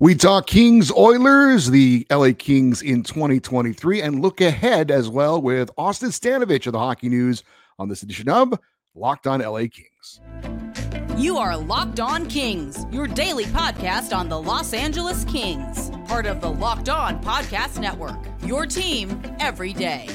We talk Kings Oilers, the LA Kings in 2023, and look ahead as well with Austin Stanovich of the Hockey News on this edition of Locked On LA Kings. You are Locked On Kings, your daily podcast on the Los Angeles Kings, part of the Locked On Podcast Network. Your team every day.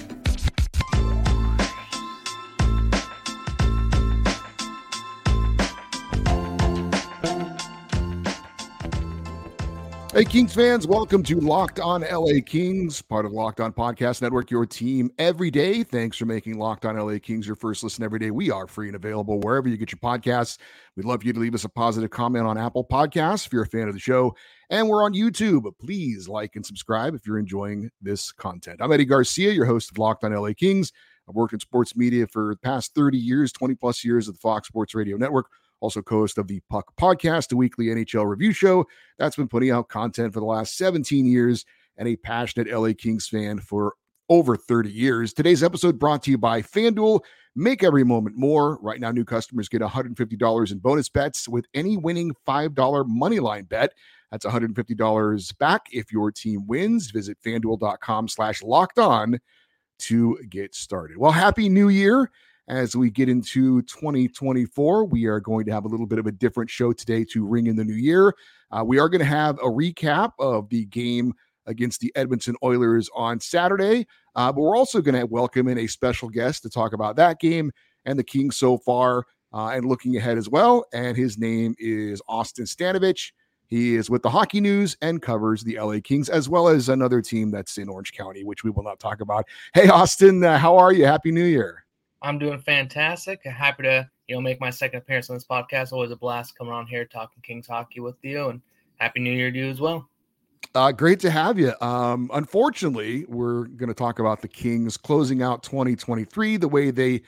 Hey, Kings fans, welcome to Locked On LA Kings, part of Locked On Podcast Network, your team every day. Thanks for making Locked On LA Kings your first listen every day. We are free and available wherever you get your podcasts. We'd love you to leave us a positive comment on Apple Podcasts if you're a fan of the show. And we're on YouTube. Please like and subscribe if you're enjoying this content. I'm Eddie Garcia, your host of Locked On LA Kings. I've worked in sports media for the past 30 years, 20 plus years at the Fox Sports Radio Network also co-host of the Puck Podcast, a weekly NHL review show that's been putting out content for the last 17 years, and a passionate LA Kings fan for over 30 years. Today's episode brought to you by FanDuel. Make every moment more. Right now, new customers get $150 in bonus bets with any winning $5 money line bet. That's $150 back if your team wins. Visit fanduel.com slash locked on to get started. Well, happy new year as we get into 2024. We are going to have a little bit of a different show today to ring in the new year. Uh, we are going to have a recap of the game against the Edmonton Oilers on Saturday, uh, but we're also going to welcome in a special guest to talk about that game and the Kings so far uh, and looking ahead as well. And his name is Austin Stanovich. He is with the Hockey News and covers the LA Kings as well as another team that's in Orange County, which we will not talk about. Hey, Austin, uh, how are you? Happy New Year. I'm doing fantastic. Happy to you know make my second appearance on this podcast. Always a blast coming on here talking Kings hockey with you, and happy New Year to you as well. Uh, great to have you. Um, unfortunately, we're going to talk about the Kings closing out 2023 the way they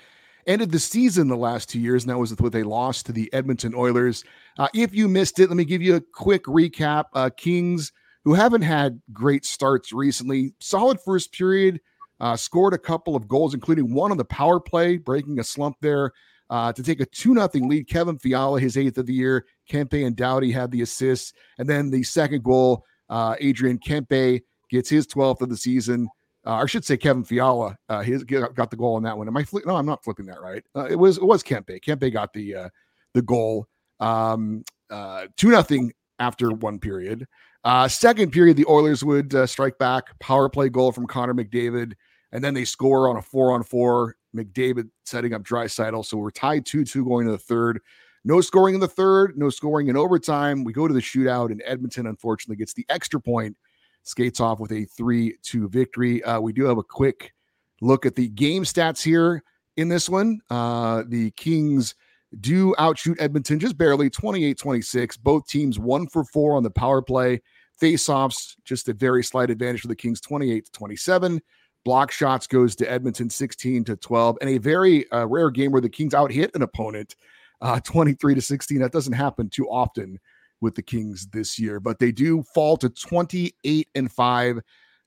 ended the season the last two years, and that was with they lost to the Edmonton Oilers. Uh, if you missed it, let me give you a quick recap. Uh, Kings, who haven't had great starts recently, solid first period uh, scored a couple of goals, including one on the power play, breaking a slump there uh, to take a 2 0 lead. Kevin Fiala, his eighth of the year. Kempe and Doughty had the assists. And then the second goal, uh, Adrian Kempe gets his 12th of the season. Uh, I should say Kevin Fiala. Uh, his got the goal on that one. Am I? Fli- no, I'm not flipping that right. Uh, it was it was Kempe. Kempe got the uh, the goal. Um, uh, two nothing after one period. Uh, second period, the Oilers would uh, strike back, power play goal from Connor McDavid, and then they score on a four on four. McDavid setting up Draisaitl. So we're tied 2 2 going to the third. No scoring in the third, no scoring in overtime. We go to the shootout, and Edmonton unfortunately gets the extra point, skates off with a 3 2 victory. Uh, we do have a quick look at the game stats here in this one. Uh, the Kings do outshoot Edmonton just barely 28 26. Both teams one for four on the power play. Faceoffs, just a very slight advantage for the Kings, 28 to 27. Block shots goes to Edmonton 16 to 12. And a very uh, rare game where the Kings out hit an opponent uh, 23 to 16. That doesn't happen too often with the Kings this year, but they do fall to 28 and 5,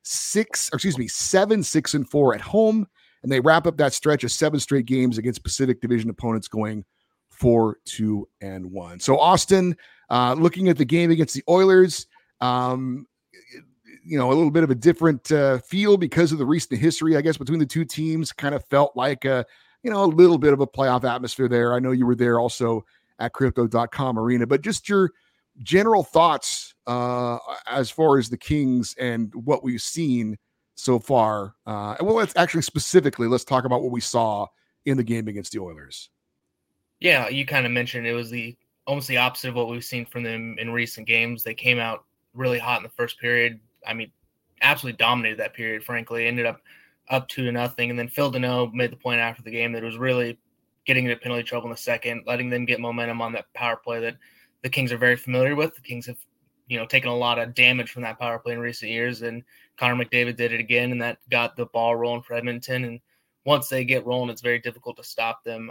six, excuse me, seven, six, and four at home. And they wrap up that stretch of seven straight games against Pacific Division opponents going four, two, and one. So, Austin, uh, looking at the game against the Oilers, um, you know, a little bit of a different uh, feel because of the recent history, I guess, between the two teams. Kind of felt like a, you know, a little bit of a playoff atmosphere there. I know you were there also at crypto.com arena, but just your general thoughts uh, as far as the Kings and what we've seen so far. Uh, well, let's actually specifically let's talk about what we saw in the game against the Oilers. Yeah, you kind of mentioned it was the almost the opposite of what we've seen from them in recent games. They came out really hot in the first period. I mean, absolutely dominated that period. Frankly, ended up up two to nothing, and then Phil Danault made the point after the game that it was really getting into penalty trouble in the second, letting them get momentum on that power play that the Kings are very familiar with. The Kings have, you know, taken a lot of damage from that power play in recent years, and Connor McDavid did it again, and that got the ball rolling for Edmonton. And once they get rolling, it's very difficult to stop them.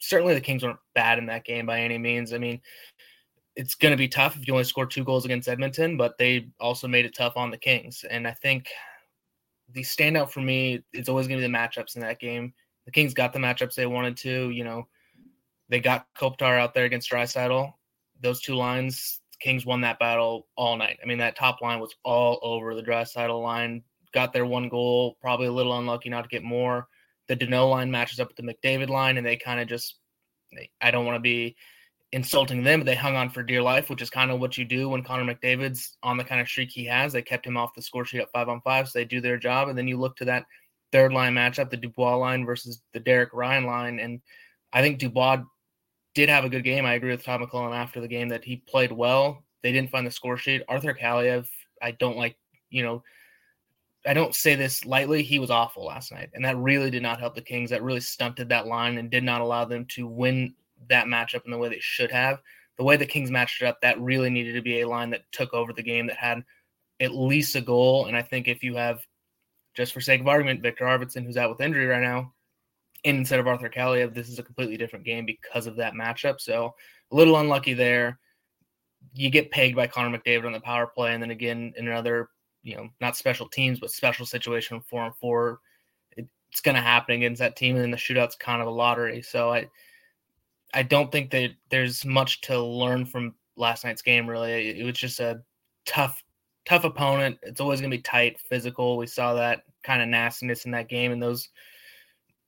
Certainly, the Kings weren't bad in that game by any means. I mean, it's going to be tough if you only score two goals against Edmonton, but they also made it tough on the Kings. And I think the standout for me is always going to be the matchups in that game. The Kings got the matchups they wanted to. You know, they got Kopitar out there against Draisaitl. Those two lines Kings won that battle all night. I mean, that top line was all over the Draisaitl line. Got their one goal, probably a little unlucky not to get more. The Danault line matches up with the McDavid line, and they kind of just, I don't want to be insulting them, but they hung on for dear life, which is kind of what you do when Connor McDavid's on the kind of streak he has. They kept him off the score sheet at five on five, so they do their job. And then you look to that third line matchup, the Dubois line versus the Derek Ryan line. And I think Dubois did have a good game. I agree with Todd McLellan after the game that he played well. They didn't find the score sheet. Arthur Kaliyev, I don't like, you know, I don't say this lightly. He was awful last night, and that really did not help the Kings. That really stunted that line and did not allow them to win that matchup in the way they should have. The way the Kings matched it up, that really needed to be a line that took over the game that had at least a goal. And I think if you have, just for sake of argument, Viktor Arvidsson, who's out with injury right now, and instead of Arthur Kaliyev, this is a completely different game because of that matchup. So a little unlucky there. You get pegged by Connor McDavid on the power play, and then again in another, you know, not special teams, but special situation four and four. It's going to happen against that team, and then the shootout's kind of a lottery. So I, I don't think that there's much to learn from last night's game. Really, it was just a tough, tough opponent. It's always going to be tight, physical. We saw that kind of nastiness in that game, and those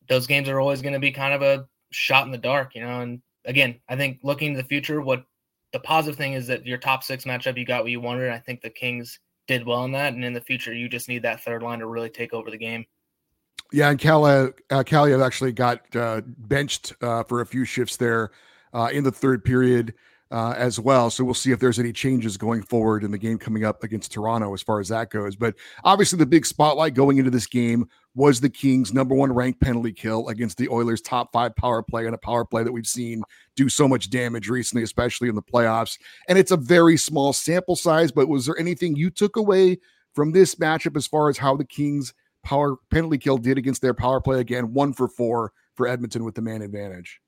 those games are always going to be kind of a shot in the dark, you know. And again, I think looking to the future, what the positive thing is that your top six matchup, you got what you wanted. I think the Kings did well in that, and in the future, you just need that third line to really take over the game. Yeah, and Cal uh, Kaliyev actually got uh, benched uh, for a few shifts there uh, in the third period uh, as well. So we'll see if there's any changes going forward in the game coming up against Toronto as far as that goes. But obviously, the big spotlight going into this game was the Kings' number one ranked penalty kill against the Oilers' top five power play and a power play that we've seen do so much damage recently, especially in the playoffs. And it's a very small sample size. But was there anything you took away from this matchup as far as how the Kings? Power penalty kill did against their power play again, one for four for Edmonton with the man advantage.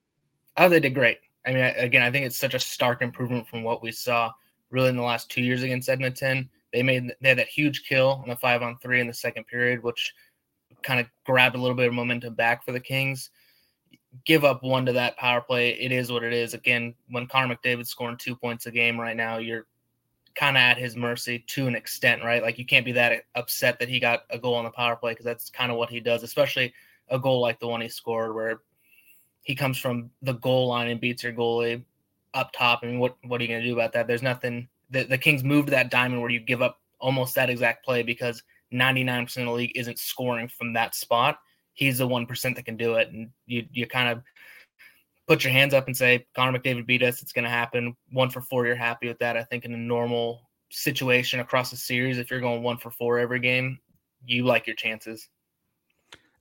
Oh, they did great. I mean, again, I think it's such a stark improvement from what we saw really in the last two years against Edmonton. They made they had that huge kill on the five on three in the second period, which kind of grabbed a little bit of momentum back for the Kings. Give up one to that power play. It is what it is. Again, when Connor McDavid's scoring two points a game right now, you're kind of at his mercy to an extent, right? Like you can't be that upset that he got a goal on the power play because that's kind of what he does, especially a goal like the one he scored where he comes from the goal line and beats your goalie up top. I mean, what what are you going to do about that? There's nothing. The, the Kings moved that diamond where you give up almost that exact play because 99% of the league isn't scoring from that spot. He's the 1% that can do it. And you, you kind of put your hands up and say, Connor McDavid beat us. It's going to happen. One for four, you're happy with that. I think in a normal situation across the series, if you're going one for four every game, you like your chances.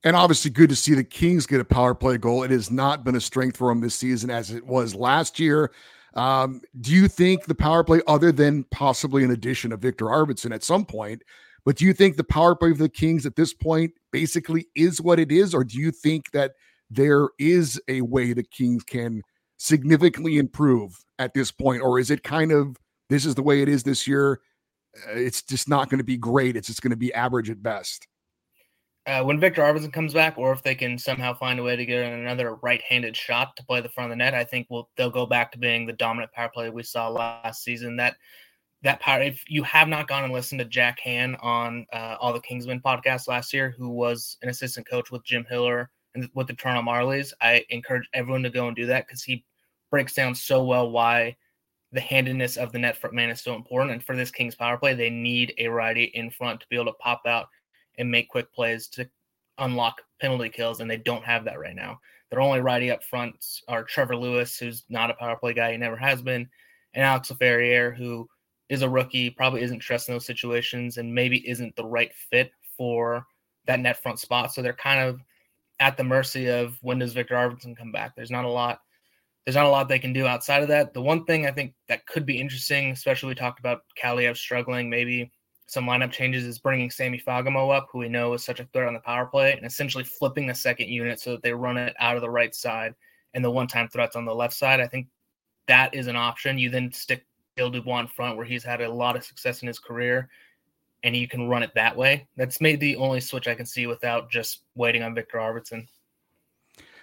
And obviously, good to see the Kings get a power play goal. It has not been a strength for them this season as it was last year. Um, do you think the power play, other than possibly an addition of Viktor Arvidsson at some point, but do you think the power play of the Kings at this point basically is what it is, or do you think that there is a way the Kings can significantly improve at this point, or is it kind of this is the way it is this year? Uh, it's just not going to be great. It's just going to be average at best. Uh, when Viktor Arvidsson comes back, or if they can somehow find a way to get another right-handed shot to play the front of the net, I think we'll they'll go back to being the dominant power play we saw last season. That that power. If you have not gone and listened to Jack Han on uh, all the Kingsmen podcast last year, who was an assistant coach with Jim Hiller with the Toronto Marlies. I encourage everyone to go and do that because he breaks down so well why the handedness of the net front man is so important. And for this Kings power play, they need a righty in front to be able to pop out and make quick plays to unlock penalty kills, and they don't have that right now. Their only righty up front are Trevor Lewis, who's not a power play guy, he never has been, and Alex Laferriere, who is a rookie, probably isn't trusting those situations, and maybe isn't the right fit for that net front spot. So they're kind of at the mercy of when does Viktor Arvidsson come back. There's not a lot. There's not a lot they can do outside of that. The one thing I think that could be interesting, especially we talked about Kaliyev struggling, maybe some lineup changes, is bringing Sammy Fagemo up, who we know is such a threat on the power play, and essentially flipping the second unit so that they run it out of the right side and the one-time threats on the left side. I think that is an option. You then stick PL Dubois in front, where he's had a lot of success in his career, and you can run it that way. That's maybe the only switch I can see without just waiting on Viktor Arvidsson.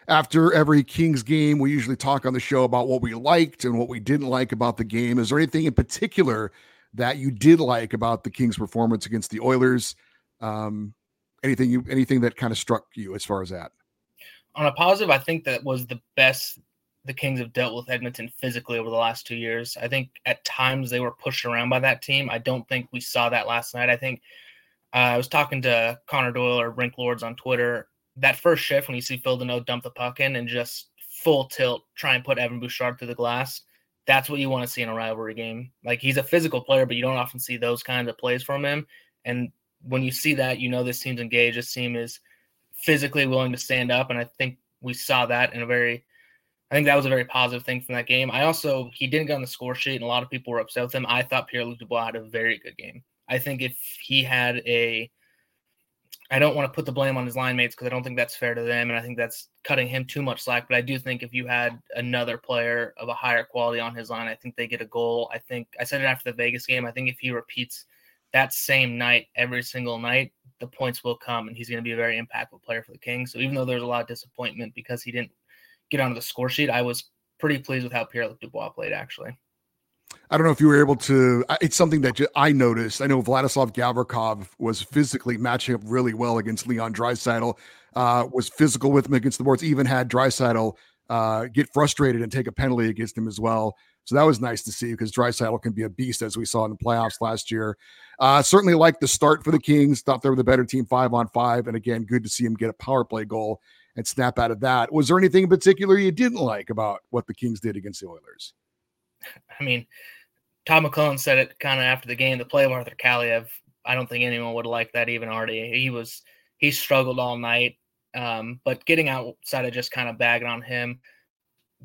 after every Kings game, we usually talk on the show about what we liked and what we didn't like about the game. Is there anything in particular that you did like about the Kings' performance against the Oilers? Um, anything you anything that kind of struck you as far as that? On a positive, I think that was the best the Kings have dealt with Edmonton physically over the last two years. I think at times they were pushed around by that team. I don't think we saw that last night. I think uh, I was talking to Connor Doyle or Rink Lords on Twitter. That first shift when you see Phil Danault dump the puck in and just full tilt, try and put Evan Bouchard through the glass. That's what you want to see in a rivalry game. Like he's a physical player, but you don't often see those kinds of plays from him. And when you see that, you know this team's engaged. This team is physically willing to stand up, and I think we saw that in a very. I think that was a very positive thing from that game. I also he didn't get on the score sheet, and a lot of people were upset with him. I thought Pierre Luc Dubois had a very good game. I think if he had a I don't want to put the blame on his line mates because I don't think that's fair to them, and I think that's cutting him too much slack. But I do think if you had another player of a higher quality on his line, I think they get a goal. I think I said it after the Vegas game. I think if he repeats that same night every single night, the points will come, and he's going to be a very impactful player for the Kings. So even though there's a lot of disappointment because he didn't get onto the score sheet, I was pretty pleased with how Pierre Luc Dubois played. Actually, I don't know if you were able to. It's something that I noticed. I know Vladislav Gavrikov was physically matching up really well against Leon Draisaitl. Uh, was physical with him against the boards. Even had Draisaitl uh, get frustrated and take a penalty against him as well. So that was nice to see because Draisaitl can be a beast as we saw in the playoffs last year. Uh, certainly liked the start for the Kings. Thought they were the better team five on five. And again, good to see him get a power play goal and snap out of that. Was there anything in particular you didn't like about what the Kings did against the Oilers? I mean, Todd McLellan said it kind of after the game. The play of Arthur Kaliyev, I don't think anyone would liked that even already. He was he struggled all night. Um, but getting outside of just kind of bagging on him,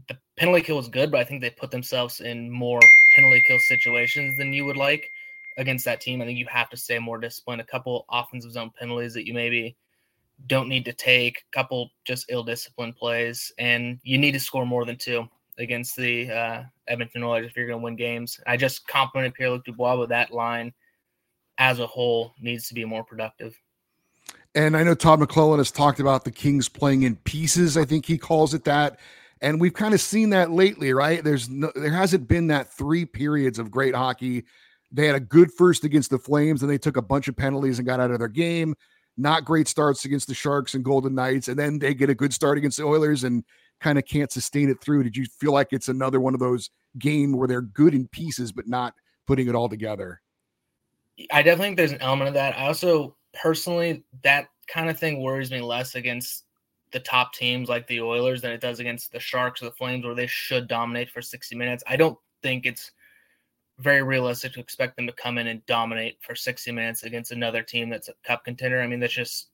the penalty kill was good, but I think they put themselves in more penalty kill situations than you would like against that team. I think you have to stay more disciplined. A couple offensive zone penalties that you maybe don't need to take, a couple just ill disciplined plays, and you need to score more than two against the uh, Edmonton Oilers if you're going to win games. I just complimented Pierre Luc Dubois with that line as a whole needs to be more productive. And I know Todd McLellan has talked about the Kings playing in pieces. I think he calls it that. And we've kind of seen that lately, right? There's no, there hasn't been that three periods of great hockey. They had a good first against the Flames, and they took a bunch of penalties and got out of their game. Not great starts against the Sharks and Golden Knights, and then they get a good start against the Oilers and kind of can't sustain it through. Did you feel like it's another one of those game where they're good in pieces but not putting it all together? I definitely think there's an element of that. I also personally that kind of thing worries me less against the top teams like the Oilers than it does against the Sharks or the Flames, where they should dominate for 60 minutes. I don't think it's very realistic to expect them to come in and dominate for 60 minutes against another team that's a cup contender. I mean, that's just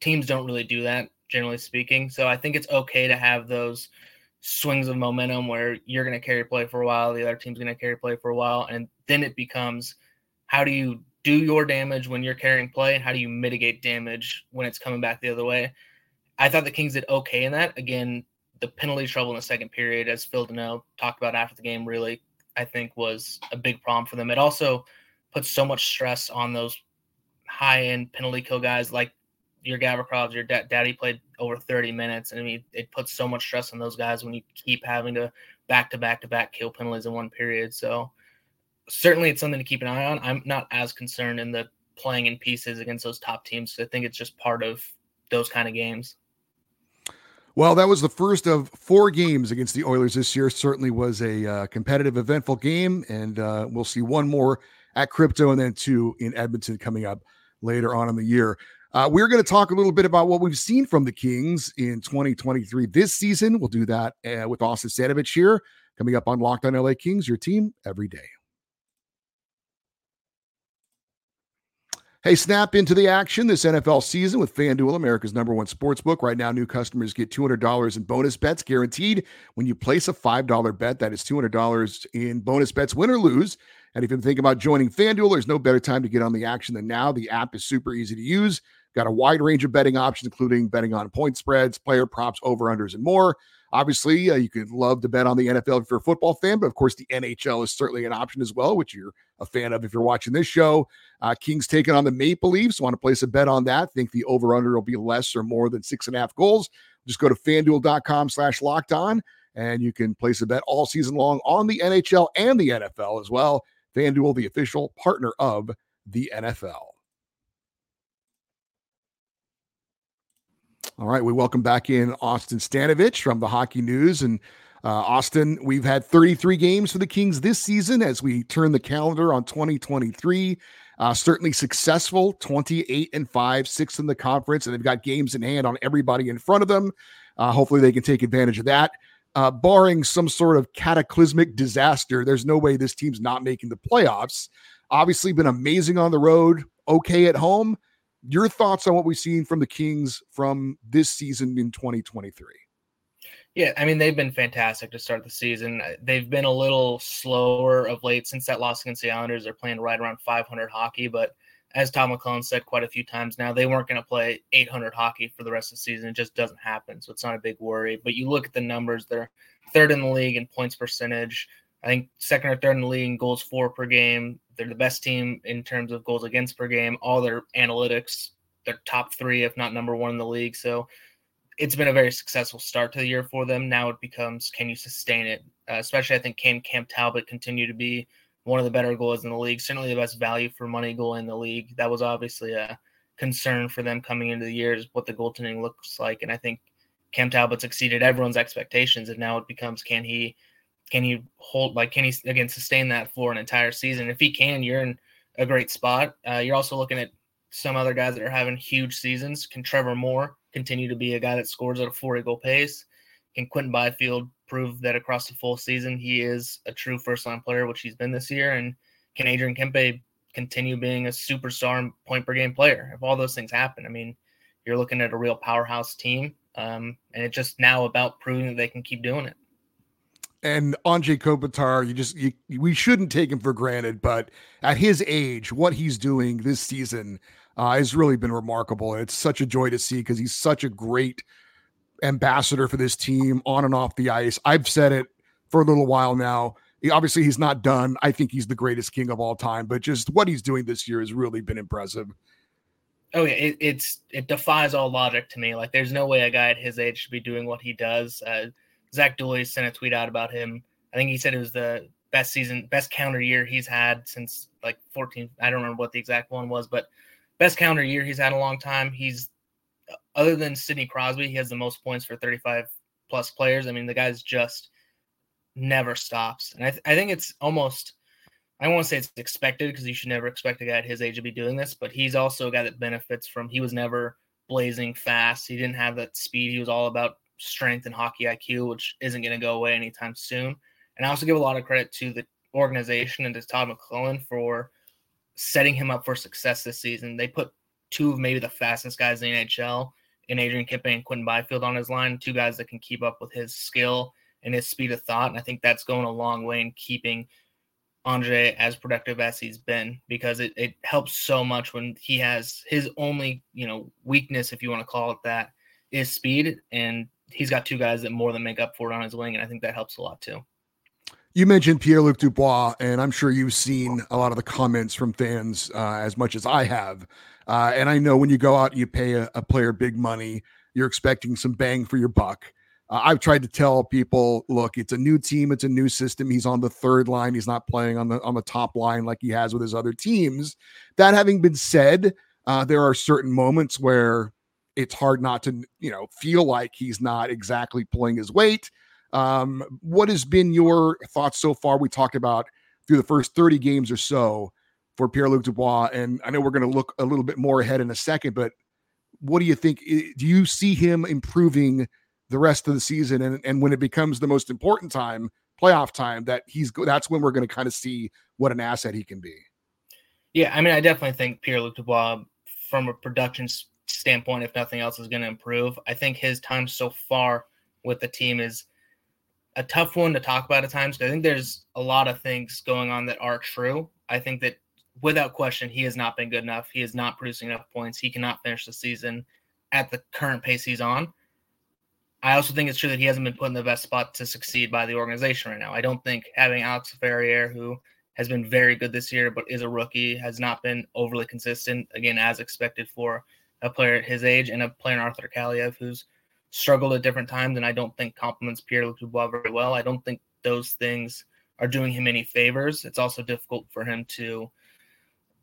teams don't really do that, generally speaking. So I think it's okay to have those swings of momentum where you're going to carry play for a while, the other team's going to carry play for a while, and then it becomes how do you do your damage when you're carrying play, and how do you mitigate damage when it's coming back the other way? I thought the Kings did okay in that. Again, the penalty trouble in the second period, as Phil Danault talked about after the game, really I think was a big problem for them. It also puts so much stress on those high end penalty kill guys like your Gavrikov, your da- Doughty played over 30 minutes. And I mean, it puts so much stress on those guys when you keep having to back to back to back kill penalties in one period. So certainly it's something to keep an eye on. I'm not as concerned in the playing in pieces against those top teams. I think it's just part of those kind of games. Well, that was the first of four games against the Oilers this year. Certainly was a uh, competitive, eventful game, and uh, we'll see one more at Crypto and then two in Edmonton coming up later on in the year. Uh, we're going to talk a little bit about what we've seen from the Kings in 2023 this season. We'll do that uh, with Austin Stanovich here coming up on Locked On LA Kings, your team every day. Hey, snap into the action this NFL season with FanDuel, America's number one sports book. Right now, new customers get $200 in bonus bets guaranteed when you place a $5 bet. That is $200 in bonus bets, win or lose. And if you're thinking about joining FanDuel, there's no better time to get on the action than now. The app is super easy to use, got a wide range of betting options, including betting on point spreads, player props, over unders, and more. Obviously, uh, you could love to bet on the NFL if you're a football fan, but of course, the NHL is certainly an option as well, which you're a fan of if you're watching this show. Uh, Kings taking on the Maple Leafs. Want to place a bet on that? Think the over under will be less or more than six and a half goals. Just go to fanduel.com slash locked on and you can place a bet all season long on the NHL and the NFL as well. FanDuel, the official partner of the NFL. All right, we welcome back in Austin Stanovich from the Hockey News. And uh, Austin, we've had 33 games for the Kings this season as we turn the calendar on 2023. Uh, certainly successful, 28 and 5, sixth in the conference, and they've got games in hand on everybody in front of them. Uh, hopefully, they can take advantage of that. Uh, barring some sort of cataclysmic disaster, there's no way this team's not making the playoffs. Obviously, been amazing on the road, okay at home. Your thoughts on what we've seen from the Kings from this season in 2023? Yeah, I mean they've been fantastic to start the season. Uh, they've been a little slower of late since that loss against the Islanders. They're playing right around 500 hockey, but as Todd McLellan said quite a few times now, they weren't going to play 800 hockey for the rest of the season. It just doesn't happen, so it's not a big worry. But you look at the numbers; they're third in the league in points percentage. I think second or third in the league in goals for per game. They're the best team in terms of goals against per game. All their analytics, they're top three, if not number one in the league. So it's been a very successful start to the year for them. Now it becomes can you sustain it? Uh, especially, I think Cam Cam Talbot continue to be one of the better goals in the league. Certainly the best value for money goal in the league. That was obviously a concern for them coming into the year is what the goaltending looks like. And I think Cam Talbot's exceeded everyone's expectations. And now it becomes can he can he hold like can he again sustain that for an entire season? If he can, you're in a great spot. Uh, you're also looking at some other guys that are having huge seasons. Can Trevor Moore continue to be a guy that scores at a 40 goal pace? Can Quinton Byfield prove that across the full season he is a true first line player, which he's been this year? And can Adrian Kempe continue being a superstar point per game player? If all those things happen, I mean, you're looking at a real powerhouse team. Um, and it's just now about proving that they can keep doing it. And Anze Kopitar, you just you, we shouldn't take him for granted, but at his age, what he's doing this season uh, has really been remarkable. And it's such a joy to see because he's such a great ambassador for this team on and off the ice. I've said it for a little while now. He, obviously, he's not done. I think he's the greatest king of all time, but just what he's doing this year has really been impressive. Oh yeah, it, it's it defies all logic to me. Like, there's no way a guy at his age should be doing what he does. Uh, Zach Dooley sent a tweet out about him. I think he said it was the best season, best counter year he's had since like 14. I don't remember what the exact one was, but best counter year he's had a long time. He's uh, other than Sidney Crosby, he has the most points for 35 plus players. I mean, the guy's just never stops. And I, th- I think it's almost, I don't say it's expected because you should never expect a guy at his age to be doing this, but he's also a guy that benefits from, he was never blazing fast. He didn't have that speed. He was all about strength and hockey IQ, which isn't going to go away anytime soon. And I also give a lot of credit to the organization and to Todd McLellan for setting him up for success this season. They put two of maybe the fastest guys in the NHL in Adrian Kempe and Quinton Byfield on his line, two guys that can keep up with his skill and his speed of thought. And I think that's going a long way in keeping Anze as productive as he's been because it, it helps so much when he has his only, you know, weakness, if you want to call it that, is speed. And he's got two guys that more than make up for it on his wing. And I think that helps a lot too. You mentioned Pierre Luc Dubois, and I'm sure you've seen a lot of the comments from fans uh, as much as I have. Uh, and I know when you go out, you pay a, a, player big money, you're expecting some bang for your buck. Uh, I've tried to tell people, look, it's a new team, it's a new system. He's on the third line, he's not playing on the on the top line like he has with his other teams. That having been said, uh, there are certain moments where it's hard not to, you know, feel like he's not exactly pulling his weight. Um, what has been your thoughts so far? We talked about through the first 30 games or so for Pierre Luc Dubois. And I know we're going to look a little bit more ahead in a second, but what do you think? Do you see him improving the rest of the season? And, and when it becomes the most important time, playoff time, that he's that's when we're going to kind of see what an asset he can be. Yeah, I mean, I definitely think Pierre Luc Dubois, from a production standpoint, if nothing else, is going to improve. I think his time so far with the team is a tough one to talk about at times I think there's a lot of things going on that are true. I think that without question, he has not been good enough. He is not producing enough points. He cannot finish the season at the current pace he's on. I also think it's true that he hasn't been put in the best spot to succeed by the organization right now. I don't think having Alex Laferriere, who has been very good this year but is a rookie, has not been overly consistent, again, as expected for a player at his age, and a player in Arthur Kaliyev, who's struggled at different times, and I don't think complements Pierre Luc Dubois very well. I don't think those things are doing him any favors. It's also difficult for him to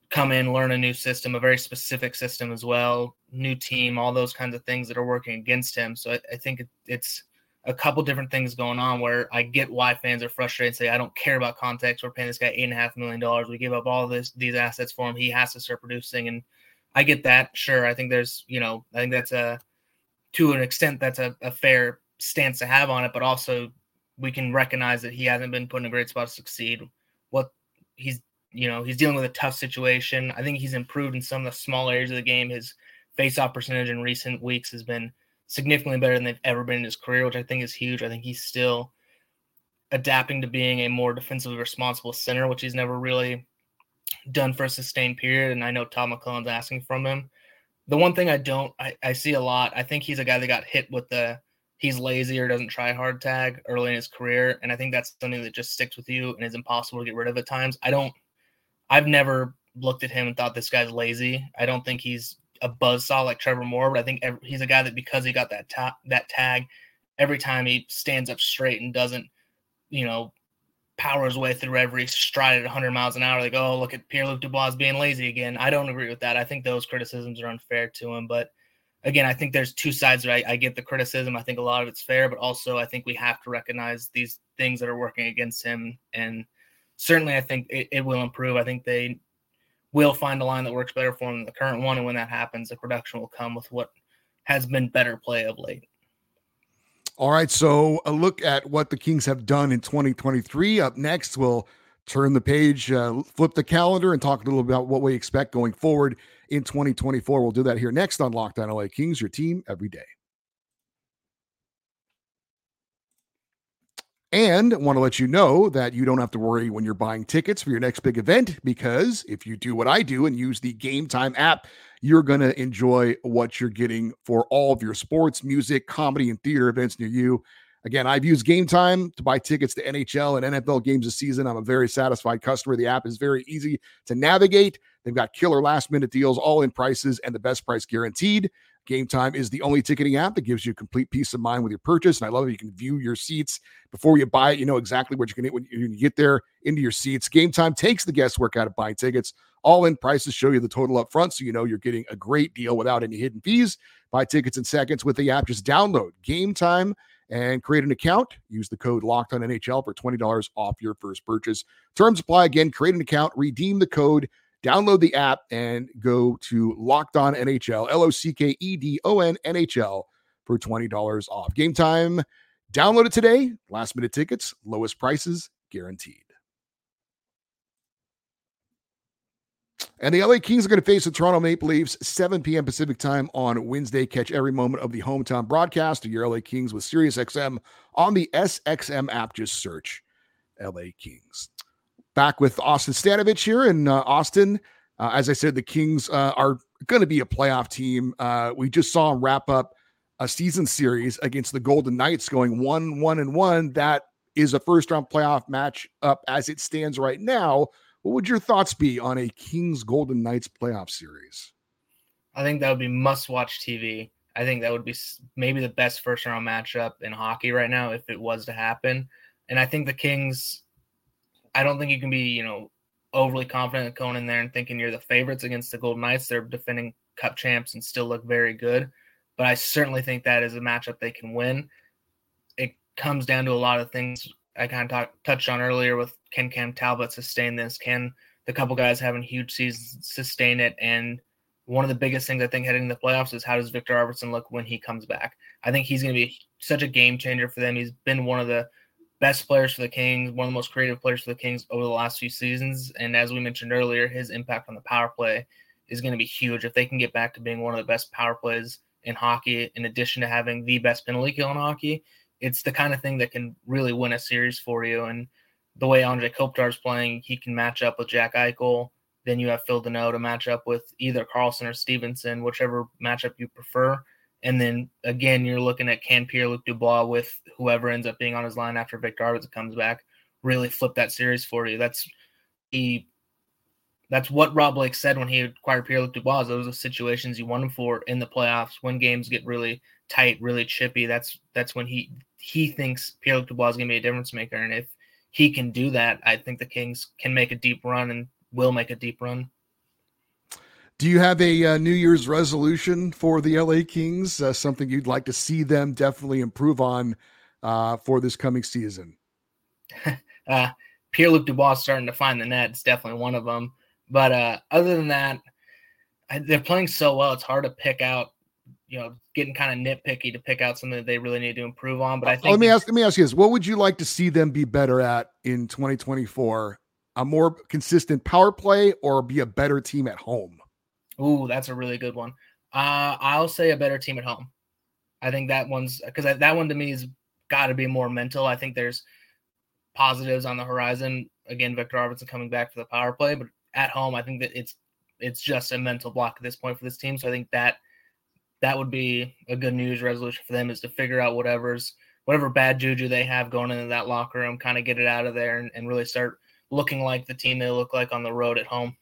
come in, learn a new system, a very specific system as well, new team, all those kinds of things that are working against him. So I, I think it, it's a couple different things going on where I get why fans are frustrated and say, I don't care about context. We're paying this guy eight and a half million dollars. We give up all this these assets for him. He has to start producing. And I get that. Sure. I think there's, you know, I think that's a to an extent that's a, a fair stance to have on it, but also we can recognize that he hasn't been put in a great spot to succeed. What he's you know, he's dealing with a tough situation. I think he's improved in some of the small areas of the game. His face-off percentage in recent weeks has been significantly better than they've ever been in his career, which I think is huge. I think he's still adapting to being a more defensively responsible center, which he's never really done for a sustained period. And I know Todd McLellan's asking from him. The one thing I don't, I, I see a lot. I think he's a guy that got hit with the he's lazy or doesn't try hard tag early in his career, and I think that's something that just sticks with you and is impossible to get rid of at times. I don't. I've never looked at him and thought this guy's lazy. I don't think he's a buzzsaw like Trevor Moore, but I think every, he's a guy that because he got that ta- that tag, every time he stands up straight and doesn't, you know, power his way through every stride at 100 miles an hour. Like, oh, look at Pierre Luc Dubois being lazy again. I don't agree with that. I think those criticisms are unfair to him. But again, I think there's two sides. Right? I get the criticism. I think a lot of it's fair, but also I think we have to recognize these things that are working against him. And certainly, I think it, it will improve. I think they will find a line that works better for him than the current one. And when that happens, the production will come with what has been better play of late. All right. So a look at what the Kings have done in 2023. Up next, we'll turn the page, uh, flip the calendar, and talk a little about what we expect going forward in 2024. We'll do that here next on Locked On LA Kings, your team every day. And want to let you know that you don't have to worry when you're buying tickets for your next big event because if you do what I do and use the Game Time app, you're going to enjoy what you're getting for all of your sports, music, comedy, and theater events near you. Again, I've used Gametime to buy tickets to NHL and NFL games this season. I'm a very satisfied customer. The app is very easy to navigate. They've got killer last minute deals, all in prices, and the best price guaranteed. Gametime is the only ticketing app that gives you complete peace of mind with your purchase. And I love it. You can view your seats before you buy it. You know exactly what you're going to get when you get there into your seats. Gametime takes the guesswork out of buying tickets. All in prices show you the total up front so you know you're getting a great deal without any hidden fees. Buy tickets in seconds with the app. Just download Gametime and create an account. Use the code locked on NHL for $20 off your first purchase. Terms apply again. Create an account, redeem the code Download the app and go to Locked On NHL, L O C K E D O N NHL for $20 off. Gametime. Download it today. Last minute tickets, lowest prices guaranteed. And the LA Kings are going to face the Toronto Maple Leafs 7 p.m. Pacific time on Wednesday. Catch every moment of the hometown broadcast of your LA Kings with SiriusXM on the SXM app. Just search LA Kings back with Austin Stanovich here. And uh, Austin, uh, as I said, the Kings uh, are going to be a playoff team. Uh, we just saw them wrap up a season series against the Golden Knights, going one, one, and one. That is a first round playoff match up as it stands right now. What would your thoughts be on a Kings Golden Knights playoff series? I think that would be must watch TV. I think that would be maybe the best first round matchup in hockey right now if it was to happen. And I think the Kings I don't think you can be, you know, overly confident going in there and thinking you're the favorites against the Golden Knights. They're defending cup champs and still look very good. But I certainly think that is a matchup they can win. It comes down to a lot of things I kind of talk, touched on earlier with can Cam Talbot sustain this? Can the couple guys having huge seasons sustain it? And one of the biggest things I think heading into the playoffs is how does Viktor Arvidsson look when he comes back? I think he's going to be such a game changer for them. He's been one of the best players for the Kings, one of the most creative players for the Kings over the last few seasons. And as we mentioned earlier, his impact on the power play is going to be huge. If they can get back to being one of the best power plays in hockey, in addition to having the best penalty kill in hockey, it's the kind of thing that can really win a series for you. And the way Anze Kopitar is playing, he can match up with Jack Eichel. Then you have Phil Danault to match up with either Karlsson or Stephenson, whichever matchup you prefer. And then again, you're looking at can Pierre Luc Dubois with whoever ends up being on his line after Viktor Arvidsson comes back really flip that series for you. That's he that's what Rob Blake said when he acquired Pierre Luc Dubois. Those are situations you want him for in the playoffs when games get really tight, really chippy. That's that's when he he thinks Pierre Luc Dubois is going to be a difference maker, and if he can do that, I think the Kings can make a deep run and will make a deep run. Do you have a uh, New Year's resolution for the LA Kings? Uh, something you'd like to see them definitely improve on uh, for this coming season? Uh, Pierre Luc Dubois starting to find the net. It's definitely one of them. But uh, other than that, I, they're playing so well. It's hard to pick out. You know, getting kind of nitpicky to pick out something that they really need to improve on. But I think let me ask let me ask you this: What would you like to see them be better at in 2024? A more consistent power play, or be a better team at home? Ooh, that's a really good one. Uh, I'll say a better team at home. I think that one's because that one to me has got to be more mental. I think there's positives on the horizon. Again, Viktor Arvidsson coming back for the power play, but at home, I think that it's it's just a mental block at this point for this team. So I think that that would be a good news resolution for them is to figure out whatever's whatever bad juju they have going into that locker room, kind of get it out of there and, and really start looking like the team they look like on the road at home.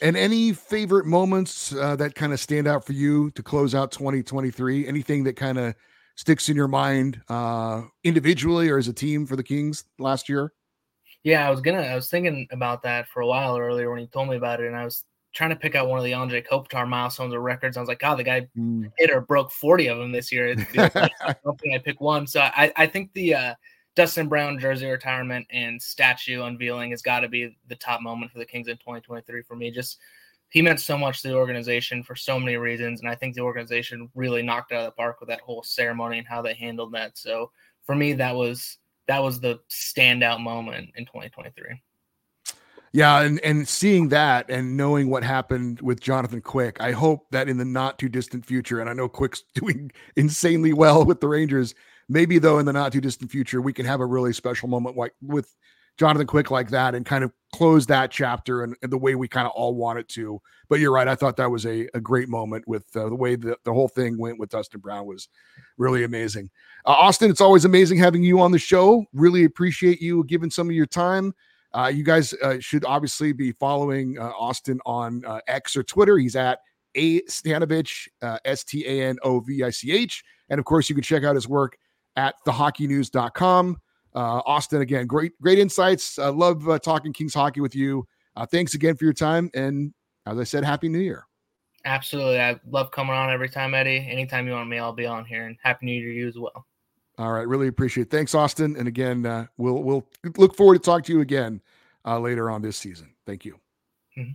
And any favorite moments uh, that kind of stand out for you to close out 2023? Anything that kind of sticks in your mind uh, individually or as a team for the Kings last year? Yeah, I was gonna. I was thinking about that for a while earlier when he told me about it, and I was trying to pick out one of the Anze Kopitar milestones or records. I was like, God, the guy mm. hit or broke 40 of them this year. I don't think I pick one. So I, I think the uh, Dustin Brown jersey retirement and statue unveiling has got to be the top moment for the Kings in 2023 for me. Just he meant so much to the organization for so many reasons, and I think the organization really knocked out of the park with that whole ceremony and how they handled that. So for me, that was that was the standout moment in 2023. Yeah, and and seeing that and knowing what happened with Jonathan Quick, I hope that in the not too distant future, and I know Quick's doing insanely well with the Rangers, maybe though in the not too distant future we can have a really special moment like with Jonathan Quick like that and kind of close that chapter and, and the way we kind of all want it to. But you're right. I thought that was a, a great moment with uh, the way the, the whole thing went with Dustin Brown was really amazing. Uh, Austin, it's always amazing having you on the show. Really appreciate you giving some of your time. Uh, you guys uh, should obviously be following uh, Austin on uh, X or Twitter. He's at a Stanovich, S T A N O V I C H. And of course, you can check out his work at thehockeynews.com. Uh, Austin, again, great, great insights. I love uh, talking Kings hockey with you. Uh, thanks again for your time. And as I said, Happy New Year. Absolutely. I love coming on every time, Eddie. Anytime you want me, I'll be on here. And Happy New Year to you as well. All right. Really appreciate it. Thanks, Austin. And again, uh, we'll, we'll look forward to talk to you again uh, later on this season. Thank you. Mm-hmm.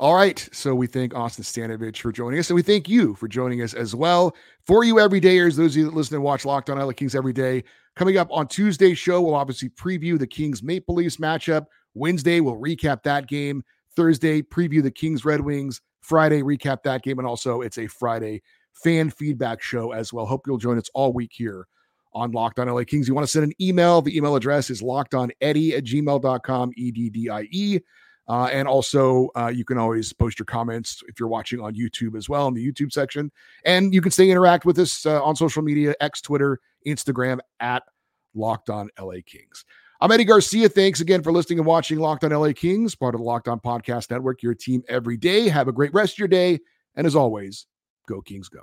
All right. So we thank Austin Stanovich for joining us, and we thank you for joining us as well. For you everydayers, those of you that listen and watch Locked On LA Kings every day, coming up on Tuesday's show, we'll obviously preview the Kings Maple Leafs matchup. Wednesday, we'll recap that game. Thursday, preview the Kings Red Wings. Friday, recap that game. And also, it's a Friday fan feedback show as well. Hope you'll join us all week here on Locked On LA Kings. You want to send an email? The email address is lockedoneddie at gmail.com, E D D I E. Uh, and also, uh, you can always post your comments if you're watching on YouTube as well in the YouTube section. And you can stay interact with us uh, on social media, X, Twitter, Instagram at Locked On LA Kings. I'm Eddie Garcia. Thanks again for listening and watching Locked On LA Kings, part of the Locked On Podcast Network, your team every day. Have a great rest of your day. And as always, go Kings, go.